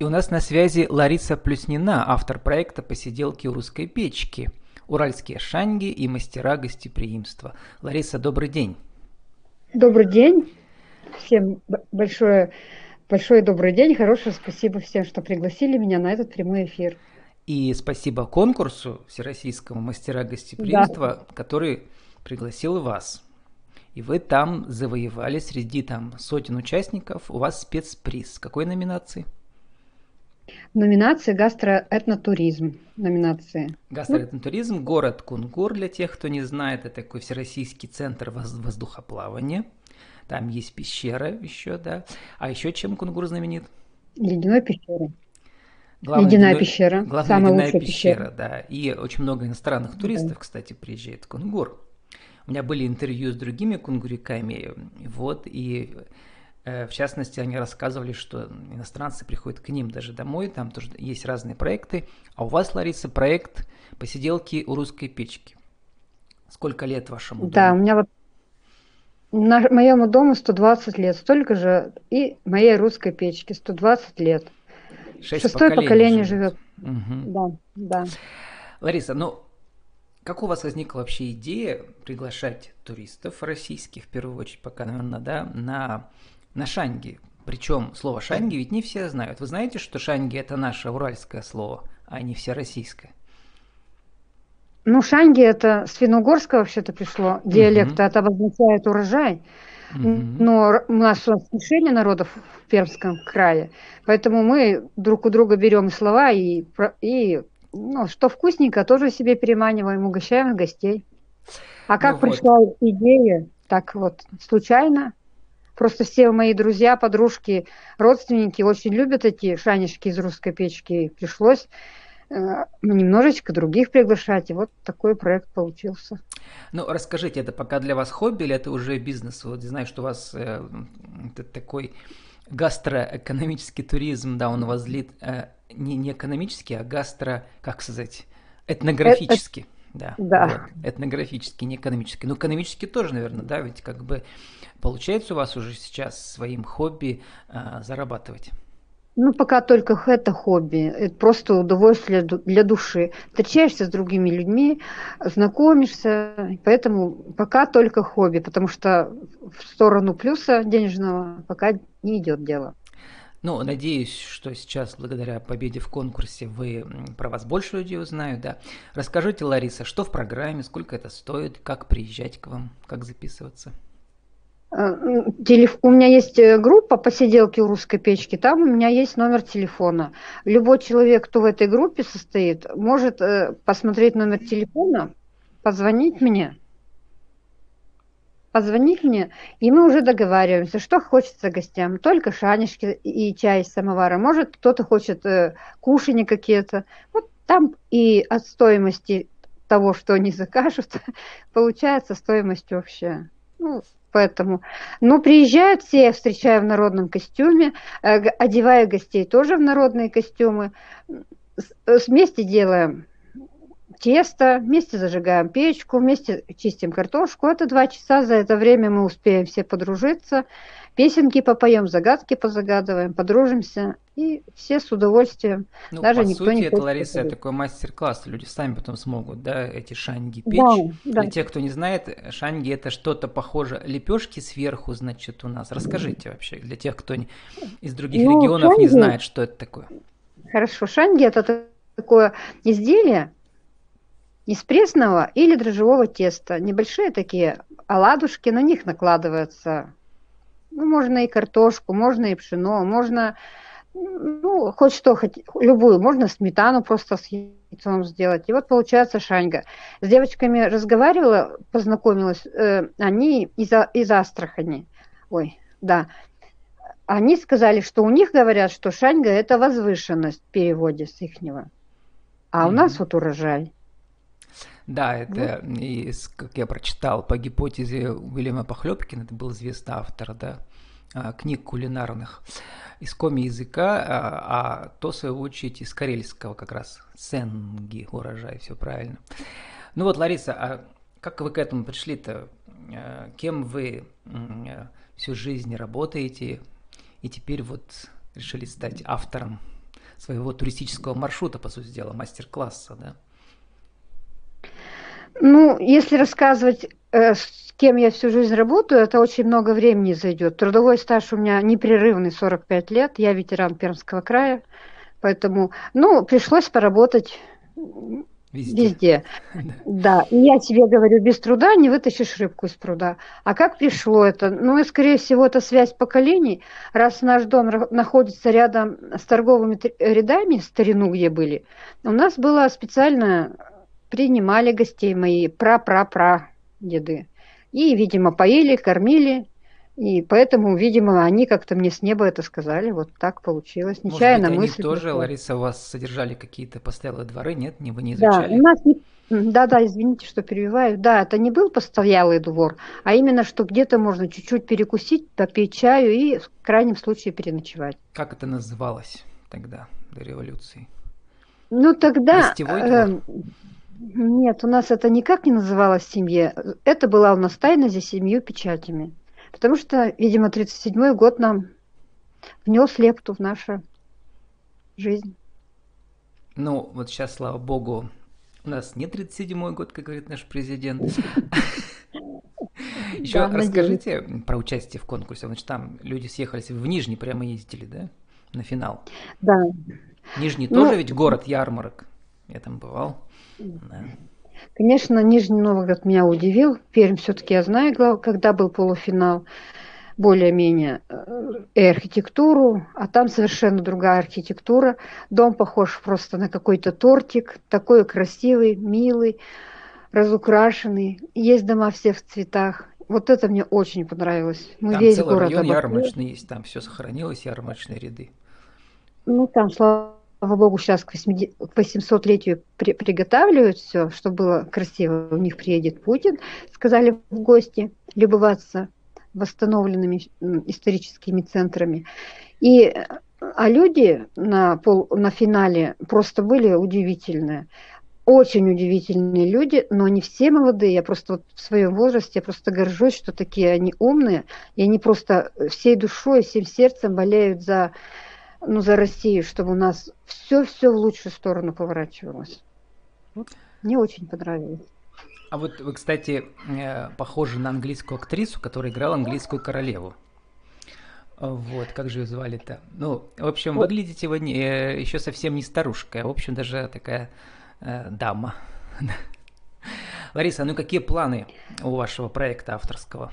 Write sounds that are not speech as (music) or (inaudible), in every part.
И у нас на связи Лариса Плюснина, автор проекта «Посиделки у русской печки», «Уральские шанги» и «Мастера гостеприимства». Лариса, добрый день. Добрый день. Всем большое, большой добрый день. Хорошее спасибо всем, что пригласили меня на этот прямой эфир. И спасибо конкурсу Всероссийскому «Мастера гостеприимства», да. который пригласил вас. И вы там завоевали среди там сотен участников. У вас спецприз. Какой номинации? Номинация гастроэтнотуризм. Номинация. Гастроэтнотуризм. Город Кунгур, для тех, кто не знает, это такой всероссийский центр воздухоплавания. Там есть пещера еще, да. А еще чем Кунгур знаменит? Ледяной пещерой. Главная ледяная ледяной, пещера. Главная самая ледяная пещера, пещера, да. И очень много иностранных туристов, да. кстати, приезжает в Кунгур. У меня были интервью с другими кунгуриками, вот, и в частности, они рассказывали, что иностранцы приходят к ним даже домой, там тоже есть разные проекты. А у вас, Лариса, проект «Посиделки у русской печки». Сколько лет вашему дому? Да, у меня вот на моему дому 120 лет, столько же и моей русской печки 120 лет. Шесть Шестое поколение живет. Угу. Да, да. Лариса, ну как у вас возникла вообще идея приглашать туристов российских, в первую очередь, пока, наверное, да, на на шанги. Причем слово шанги ведь не все знают. Вы знаете, что шанги это наше уральское слово, а не все российское? Ну, шанги это с финно-угорского вообще-то пришло, диалект, угу. это обозначает урожай. Угу. Но у нас смешение народов в Пермском крае, поэтому мы друг у друга берем слова и, и ну, что вкусненько, тоже себе переманиваем, угощаем гостей. А как ну, пришла вот. идея, так вот, случайно, Просто все мои друзья, подружки, родственники очень любят эти шанишки из русской печки. Пришлось э, немножечко других приглашать. И вот такой проект получился. Ну, расскажите, это пока для вас хобби или это уже бизнес? Вот знаю, что у вас э, такой гастроэкономический туризм, да, он у вас длит э, не, не экономический, а гастро, как сказать, этнографический. Это, да, да. Вот, этнографический, не экономический. Ну, экономический тоже, наверное, да, ведь как бы получается у вас уже сейчас своим хобби э, зарабатывать? Ну, пока только это хобби, это просто удовольствие для души. Встречаешься с другими людьми, знакомишься, поэтому пока только хобби, потому что в сторону плюса денежного пока не идет дело. Ну, надеюсь, что сейчас, благодаря победе в конкурсе, вы про вас больше людей узнают, да. Расскажите, Лариса, что в программе, сколько это стоит, как приезжать к вам, как записываться? Э, у меня есть э, группа посиделки у русской печки, там у меня есть номер телефона. Любой человек, кто в этой группе состоит, может э, посмотреть номер телефона, позвонить мне, позвонить мне, и мы уже договариваемся, что хочется гостям. Только шанишки и чай из самовара. Может, кто-то хочет э, кушанья какие-то. Вот там и от стоимости того, что они закажут, (laughs) получается стоимость общая. Ну, поэтому. Ну, приезжают все, я встречаю в народном костюме, э, одеваю гостей тоже в народные костюмы. Вместе делаем тесто, вместе зажигаем печку, вместе чистим картошку. Это два часа, за это время мы успеем все подружиться, песенки попоем, загадки позагадываем, подружимся, и все с удовольствием. Ну, Даже по никто сути, не это, Лариса, поговорить. такой мастер-класс, люди сами потом смогут, да, эти шанги печь. Да, да. Для тех, кто не знает, шанги это что-то похоже, лепешки сверху, значит, у нас. Расскажите вообще, для тех, кто не, из других ну, регионов шанги, не знает, что это такое. Хорошо, шанги это такое изделие, из пресного или дрожжевого теста. Небольшие такие оладушки, на них накладывается. Ну, можно и картошку, можно и пшено, можно, ну, хоть что, хоть любую, можно сметану просто с яйцом сделать. И вот получается шаньга. С девочками разговаривала, познакомилась, э, они из, из Астрахани. Ой, да. Они сказали, что у них говорят, что шаньга это возвышенность в переводе с ихнего. А mm-hmm. у нас вот урожай. Да, это, вот. и, как я прочитал, по гипотезе Уильяма Похлебкина, это был известный автор, да, а, книг кулинарных из коми языка, а, а то, в свою очередь, из карельского как раз, сенги, урожай, все правильно. Ну вот, Лариса, а как вы к этому пришли-то? А, кем вы всю жизнь работаете и теперь вот решили стать автором своего туристического маршрута, по сути дела, мастер-класса, да? Ну, если рассказывать, э, с кем я всю жизнь работаю, это очень много времени зайдет. Трудовой стаж у меня непрерывный 45 лет, я ветеран Пермского края, поэтому, ну, пришлось поработать Везде. Везде. (laughs) Да. И я тебе говорю, без труда не вытащишь рыбку из пруда. А как пришло это? Ну, и, скорее всего, это связь поколений. Раз наш дом находится рядом с торговыми рядами, старину где были, у нас было специально, принимали гостей мои пра-пра-пра деды. И, видимо, поили, кормили, и поэтому, видимо, они как-то мне с неба это сказали. Вот так получилось. Нечаянно Может быть, они тоже, пришла. Лариса, у вас содержали какие-то постоялые дворы, нет? Не, вы не изучали? Да, у нас не... Да, да, извините, что перебиваю. Да, это не был постоялый двор, а именно, что где-то можно чуть-чуть перекусить, попить чаю и в крайнем случае переночевать. Как это называлось тогда, до революции? Ну, тогда... Э, нет, у нас это никак не называлось семье. Это была у нас тайна за семью печатями. Потому что, видимо, 37-й год нам внес лепту в нашу жизнь. Ну, вот сейчас, слава богу, у нас не 37-й год, как говорит наш президент. (laughs) Еще расскажите про участие в конкурсе. Значит, там люди съехались в Нижний, прямо ездили, да, на финал? Да. Нижний тоже ну, ведь город ярмарок. Я там бывал. Да. Конечно, Нижний Новгород меня удивил. Пермь все-таки я знаю, когда был полуфинал, более-менее э, и архитектуру, а там совершенно другая архитектура. Дом похож просто на какой-то тортик, такой красивый, милый, разукрашенный. Есть дома все в цветах. Вот это мне очень понравилось. Мы там весь целый город район ярмарочный есть, там все сохранилось, ярмарочные ряды. Ну, там, слава слава богу, сейчас к 800-летию при, приготавливают все, чтобы было красиво. У них приедет Путин, сказали в гости, любоваться восстановленными историческими центрами. И, а люди на, пол, на финале просто были удивительные. Очень удивительные люди, но не все молодые. Я просто вот в своем возрасте, я просто горжусь, что такие они умные. И они просто всей душой, всем сердцем болеют за ну, за Россию, чтобы у нас все-все в лучшую сторону поворачивалось. Вот. Мне очень понравилось. А вот вы, кстати, э, похожи на английскую актрису, которая играла английскую королеву. Вот, как же ее звали-то? Ну, в общем, вот. выглядите вы не, э, еще совсем не старушка, а, в общем, даже такая э, дама. (laughs) Лариса, ну какие планы у вашего проекта авторского?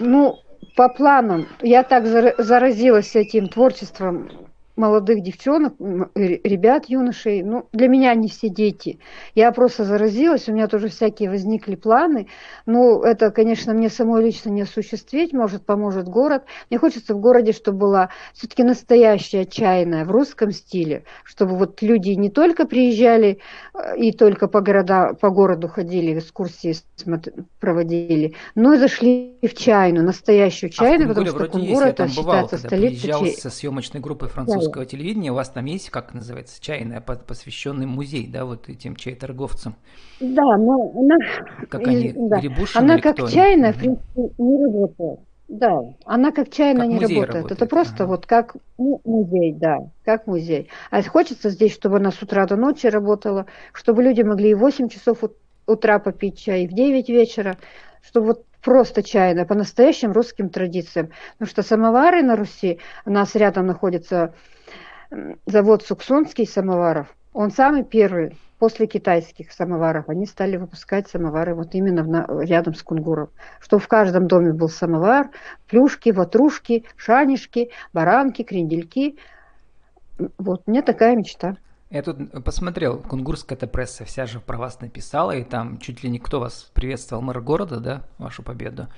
Ну, по планам, я так заразилась этим творчеством молодых девчонок, ребят, юношей. Ну, для меня они все дети. Я просто заразилась, у меня тоже всякие возникли планы. Ну, это, конечно, мне самой лично не осуществить, может, поможет город. Мне хочется в городе, чтобы была все-таки настоящая чайная в русском стиле, чтобы вот люди не только приезжали э, и только по, города, по городу ходили, экскурсии проводили, но и зашли в чайную, настоящую чайную, а потому что Кунгур это считается столицей. Я со съемочной группой французской русского телевидения, у вас там есть, как называется, чайная, посвященный музей, да, вот этим чай-торговцам? Да, но она... Как они, да. Она как чайная, в принципе, не работает. Да, она как чайная как не работает. работает. Это просто ага. вот как ну, музей, да, как музей. А хочется здесь, чтобы она с утра до ночи работала, чтобы люди могли и в 8 часов утра попить чай, и в 9 вечера, чтобы вот просто чайная, по настоящим русским традициям. Потому что самовары на Руси, у нас рядом находится завод Суксонский самоваров. Он самый первый после китайских самоваров. Они стали выпускать самовары вот именно в, рядом с Кунгуром. Что в каждом доме был самовар, плюшки, ватрушки, шанишки, баранки, крендельки. Вот, мне такая мечта. Я тут посмотрел, кунгурская эта пресса вся же про вас написала, и там чуть ли не кто вас приветствовал, мэр города, да, вашу победу.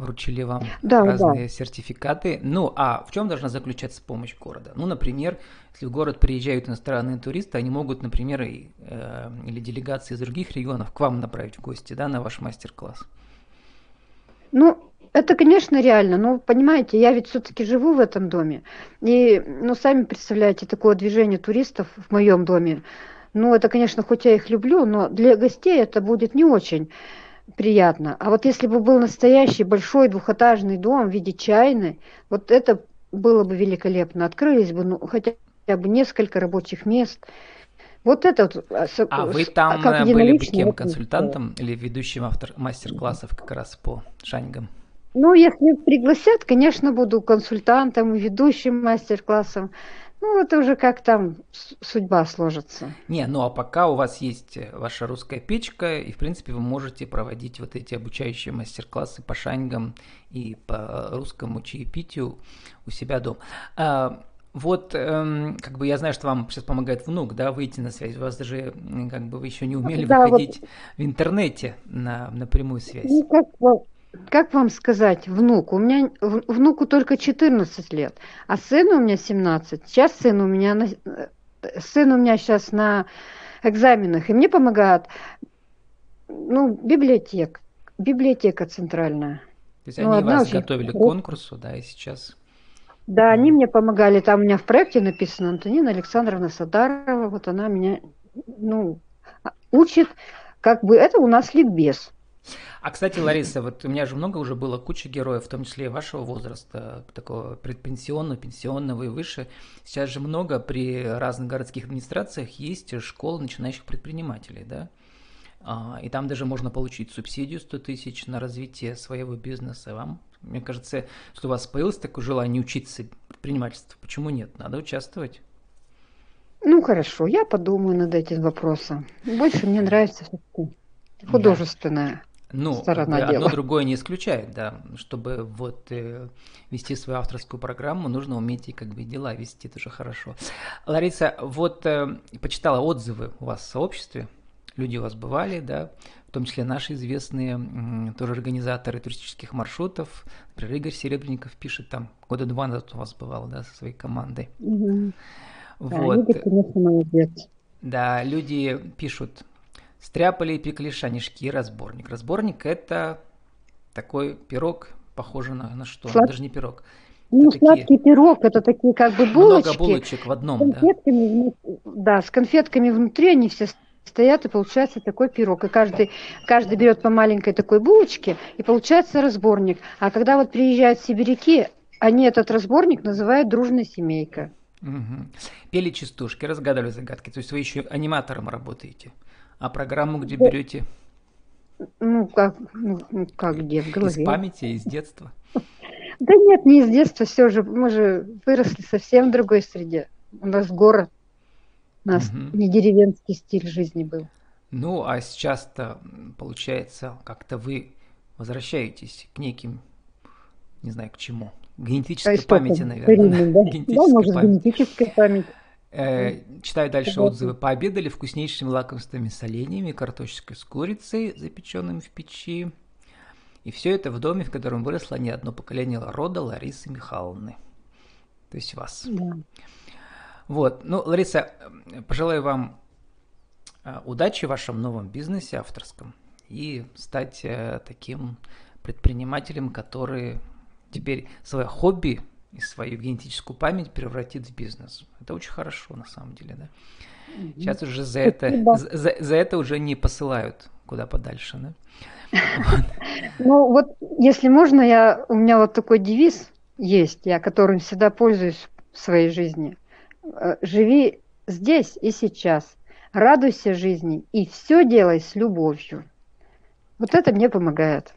Вручили вам да, разные да. сертификаты. Ну, а в чем должна заключаться помощь города? Ну, например, если в город приезжают иностранные туристы, они могут, например, и, э, или делегации из других регионов к вам направить в гости, да, на ваш мастер-класс. Ну, это, конечно, реально, но, понимаете, я ведь все-таки живу в этом доме. И, ну, сами представляете, такое движение туристов в моем доме. Ну, это, конечно, хоть я их люблю, но для гостей это будет не очень приятно. А вот если бы был настоящий большой двухэтажный дом в виде чайной, вот это было бы великолепно. Открылись бы ну, хотя бы несколько рабочих мест. Вот это вот. А, а вы там как э, были бы кем? Консультантом или ведущим автор мастер-классов как раз по шанингам? Ну, если пригласят, конечно, буду консультантом, ведущим мастер-классом. Ну, это уже как там судьба сложится. Не, ну а пока у вас есть э, ваша русская печка, и, в принципе, вы можете проводить вот эти обучающие мастер-классы по шангам и по русскому чаепитию у себя дома. А, вот, эм, как бы я знаю, что вам сейчас помогает внук, да, выйти на связь. У вас даже, как бы, вы еще не умели да, выходить вот... в интернете на, на прямую связь. Ну, как, как вам сказать, внук? У меня внуку только 14 лет, а сыну у меня 17. Сейчас сын у меня, на, сын у меня сейчас на экзаменах, и мне помогает, ну, библиотека, библиотека центральная. То есть ну, они вас готовили к конкурсу, да, и сейчас... Да, они мне помогали. Там у меня в проекте написано Антонина Александровна Садарова. Вот она меня, ну, учит, как бы это у нас ликбез. А, кстати, Лариса, вот у меня же много уже было куча героев, в том числе и вашего возраста, такого предпенсионного, пенсионного и выше. Сейчас же много при разных городских администрациях есть школы начинающих предпринимателей, да? А, и там даже можно получить субсидию 100 тысяч на развитие своего бизнеса. Вам, мне кажется, что у вас появилось такое желание учиться предпринимательству. Почему нет? Надо участвовать. Ну хорошо, я подумаю над этим вопросом. Больше мне нравится все-таки художественное. Ну, сторона одно дела. другое не исключает, да. Чтобы вот э, вести свою авторскую программу, нужно уметь и как бы дела вести, это же хорошо. Лариса, вот э, почитала отзывы у вас в сообществе, люди у вас бывали, да, в том числе наши известные э, тоже организаторы туристических маршрутов. Например, Игорь Серебренников пишет там, года два назад у вас бывал, да, со своей командой. Угу. Вот. Да, Игорь, конечно, молодец. Да, люди пишут, Стряпали и пекли шанишки, разборник. Разборник – это такой пирог, похожий на, на что? Слад... Даже не пирог. Ну, это сладкий такие... пирог, это такие как бы булочки. Много булочек в одном, с конфетками, да. Да, с конфетками внутри они все стоят, и получается такой пирог. И каждый, каждый берет по маленькой такой булочке, и получается разборник. А когда вот приезжают сибиряки, они этот разборник называют «дружная семейка». Угу. Пели частушки, разгадывали загадки. То есть вы еще аниматором работаете? А программу где берете? Ну, как, ну, как где, в голове. Из памяти, из детства? Да нет, не из детства, все же, мы же выросли совсем в другой среде. У нас город, у нас угу. не деревенский стиль жизни был. Ну, а сейчас-то, получается, как-то вы возвращаетесь к неким, не знаю, к чему, генетической а памяти, наверное. да? (laughs) да, может, память. генетическая память. Э, читаю дальше отзывы. Пообедали вкуснейшими лакомствами соленьями, картошечкой с курицей, запеченным в печи. И все это в доме, в котором выросло не одно поколение рода Ларисы Михайловны. То есть вас. Да. Вот. Ну, Лариса, пожелаю вам э, удачи в вашем новом бизнесе авторском и стать э, таким предпринимателем, который теперь свое хобби и свою генетическую память превратит в бизнес. Это очень хорошо, на самом деле, да. Сейчас уже за это, за, за это уже не посылают куда подальше, да. (laughs) Ну вот, если можно, я, у меня вот такой девиз есть, я которым всегда пользуюсь в своей жизни. Э, живи здесь и сейчас, радуйся жизни и все делай с любовью. Вот это мне помогает.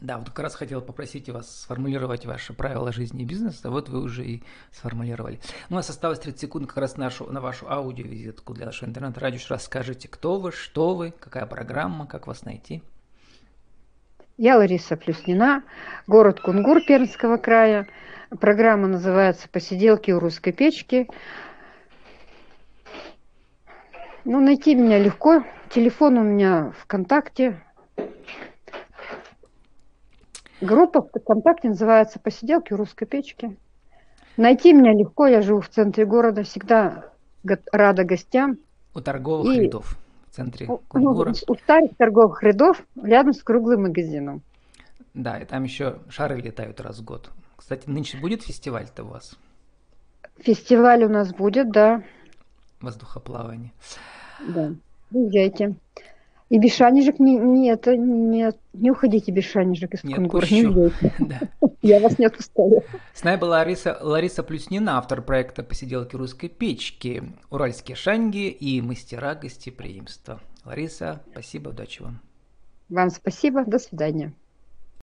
Да, вот как раз хотел попросить вас сформулировать ваши правила жизни и бизнеса, вот вы уже и сформулировали. У нас осталось 30 секунд как раз нашу, на вашу аудиовизитку для нашего интернет-радио. Расскажите, кто вы, что вы, какая программа, как вас найти. Я Лариса Плюснина, город Кунгур Пермского края. Программа называется «Посиделки у русской печки». Ну, найти меня легко. Телефон у меня ВКонтакте Группа ВКонтакте называется «Посиделки у русской печки». Найти меня легко, я живу в центре города, всегда рада гостям. У торговых и... рядов в центре Кунгура. Ну, у старых торговых рядов рядом с круглым магазином. Да, и там еще шары летают раз в год. Кстати, нынче будет фестиваль-то у вас? Фестиваль у нас будет, да. Воздухоплавание. Да, приезжайте. И без шанежек не, нет, нет, не уходите без шанежек из отпущу. (laughs) Да. Я вас не отпускаю. С нами была Лариса, Лариса Плюснина, автор проекта «Посиделки русской печки», «Уральские шанги» и «Мастера гостеприимства». Лариса, спасибо, удачи вам. Вам спасибо, до свидания.